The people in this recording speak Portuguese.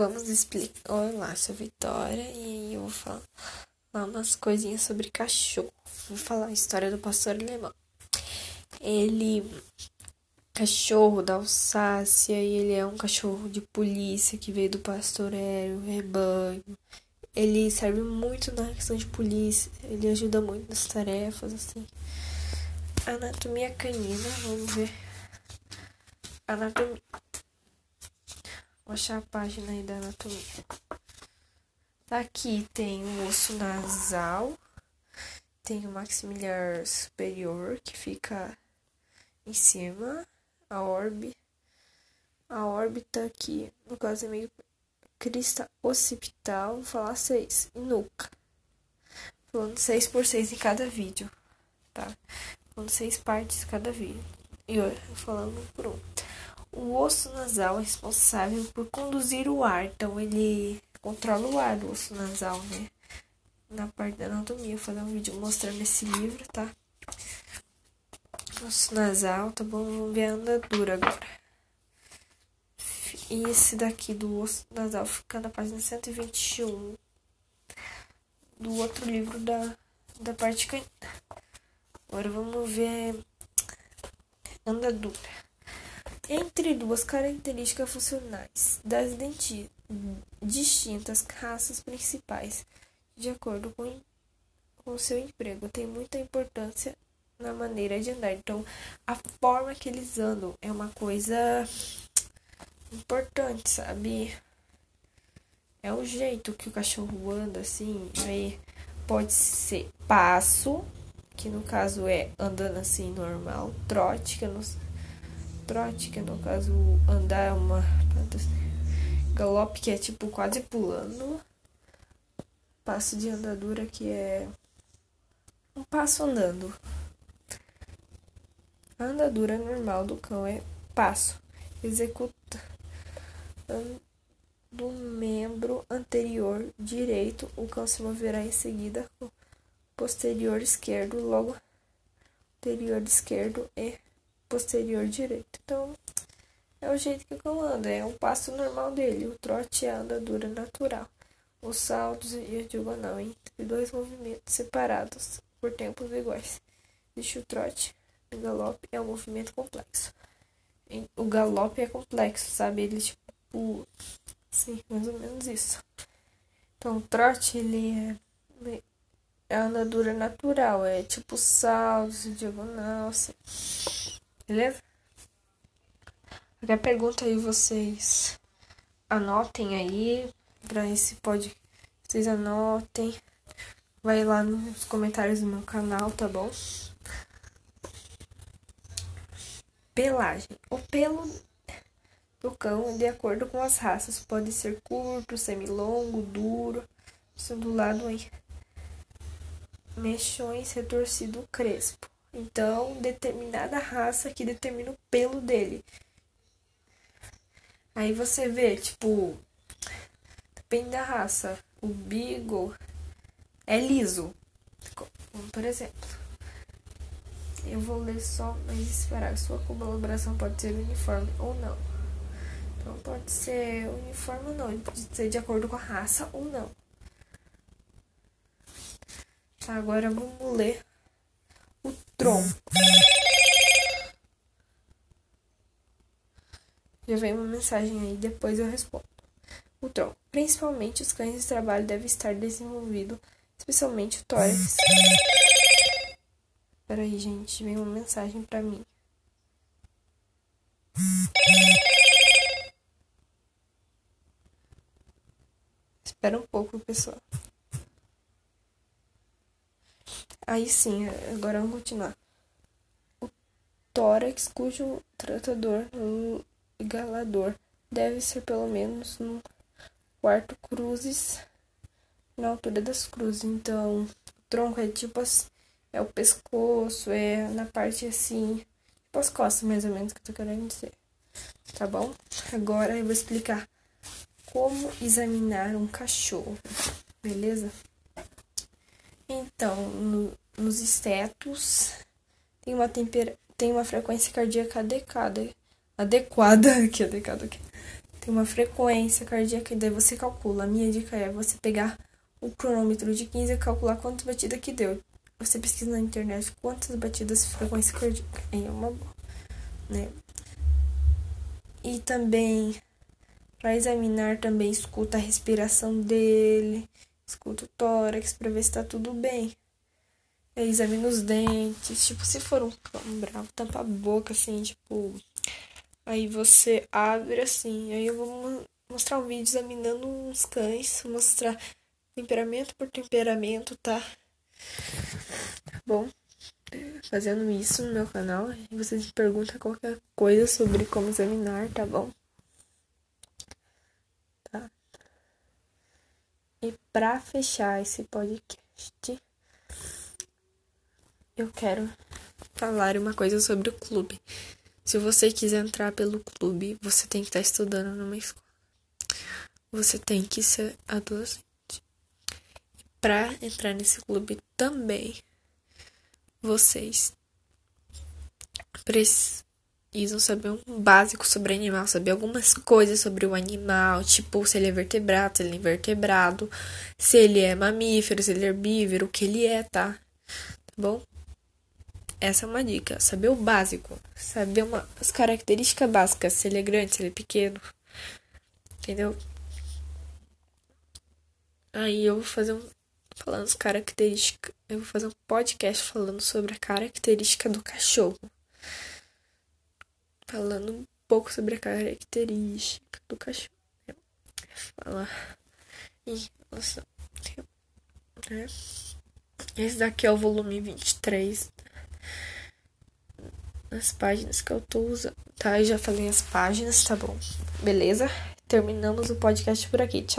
vamos explicar. Olá, sou Vitória e eu vou falar umas coisinhas sobre cachorro. Vou falar a história do pastor alemão. Ele cachorro da Alsácia e ele é um cachorro de polícia que veio do pastoreiro, rebanho. Ele serve muito na questão de polícia, ele ajuda muito nas tarefas, assim. Anatomia canina, vamos ver. Anatomia. Achar a página aí da anatomia. Aqui tem o osso nasal, tem o maximilar superior que fica em cima, a orbe, a órbita aqui, no caso é meio crista occipital, falar seis, e nuca. Falando seis por seis em cada vídeo, tá? Falando seis partes em cada vídeo. E eu falando por um. O osso nasal é responsável por conduzir o ar, então ele controla o ar do osso nasal, né? Na parte da anatomia, vou fazer um vídeo mostrando esse livro, tá? Osso nasal, tá bom? Vamos ver a andadura agora. E esse daqui do osso nasal fica na página 121 do outro livro da, da parte canina. Agora vamos ver andadura. Entre duas características funcionais das distintas raças principais, de acordo com, com seu emprego, tem muita importância na maneira de andar. Então, a forma que eles andam é uma coisa importante, sabe? É o jeito que o cachorro anda, assim. Aí pode ser passo, que no caso é andando assim normal, trote, que não trote, que no caso andar é uma galope que é tipo quase pulando, passo de andadura que é um passo andando. A andadura normal do cão é passo, executa. Do membro anterior direito, o cão se moverá em seguida com posterior esquerdo, logo anterior esquerdo e posterior direito. Então, é o jeito que o cão anda, é um passo normal dele. O trote é a andadura natural. Os saltos e a diagonal entre dois movimentos separados por tempos iguais. Existe o trote, o galope é um movimento complexo. O galope é complexo, sabe? Ele tipo, sim, mais ou menos isso. Então, o trote ele é é a andadura natural, é tipo saltos, diagonal, assim. Beleza? Qualquer pergunta aí vocês anotem aí para esse pode vocês anotem. Vai lá nos comentários do meu canal, tá bom? Pelagem. O pelo do cão, de acordo com as raças, pode ser curto, semilongo, duro, ondulado aí. Mechões retorcido crespo. Então, determinada raça que determina o pelo dele. Aí você vê, tipo, depende da raça. O Beagle é liso. Por exemplo, eu vou ler só, mas esperar. Sua colaboração pode ser uniforme ou não. Então, pode ser uniforme ou não. Pode ser de acordo com a raça ou não. Tá, agora vamos ler o tronco. Já vem uma mensagem aí, depois eu respondo. O tronco. Principalmente os cães de trabalho devem estar desenvolvido, especialmente o tórax. Peraí, gente, vem uma mensagem pra mim. Espera um pouco, pessoal. Aí sim, agora vamos continuar. O tórax, cujo tratador galador deve ser pelo menos no quarto cruzes, na altura das cruzes. Então, o tronco é tipo assim, é o pescoço, é na parte assim, tipo as costas mais ou menos que eu tô querendo dizer. Tá bom? Agora eu vou explicar como examinar um cachorro, beleza? Então, no, nos estetos tem uma, tempera, tem uma frequência cardíaca adequada, adequada, que adequada aqui, tem uma frequência cardíaca, e daí você calcula. A minha dica é você pegar o cronômetro de 15 e calcular quantas batidas que deu. Você pesquisa na internet quantas batidas frequência cardíaca. É uma boa, né? E também para examinar também escuta a respiração dele, escuta o tórax para ver se tá tudo bem. Examina os dentes, tipo, se for um cão bravo, tampa a boca assim, tipo, aí você abre assim, aí eu vou mostrar um vídeo examinando uns cães, mostrar temperamento por temperamento, tá? Tá bom? Fazendo isso no meu canal, vocês me perguntam qualquer coisa sobre como examinar, tá bom? Tá? E pra fechar esse podcast, eu quero falar uma coisa sobre o clube. Se você quiser entrar pelo clube, você tem que estar estudando numa escola. Você tem que ser adolescente para entrar nesse clube também, vocês precisam saber um básico sobre animal, saber algumas coisas sobre o animal, tipo se ele é vertebrado, se ele é invertebrado, se ele é mamífero, se ele é herbívoro, o que ele é, tá? Tá bom? Essa é uma dica, saber o básico, saber uma, as características básicas, se ele é grande, se ele é pequeno, entendeu? Aí eu vou fazer um, falando as características. Eu vou fazer um podcast falando sobre a característica do cachorro. Falando um pouco sobre a característica do cachorro. Falar em. Né? Esse daqui é o volume 23. As páginas que eu tô usando. Tá, eu já falei as páginas, tá bom? Beleza? Terminamos o podcast por aqui. Tchau.